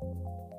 Música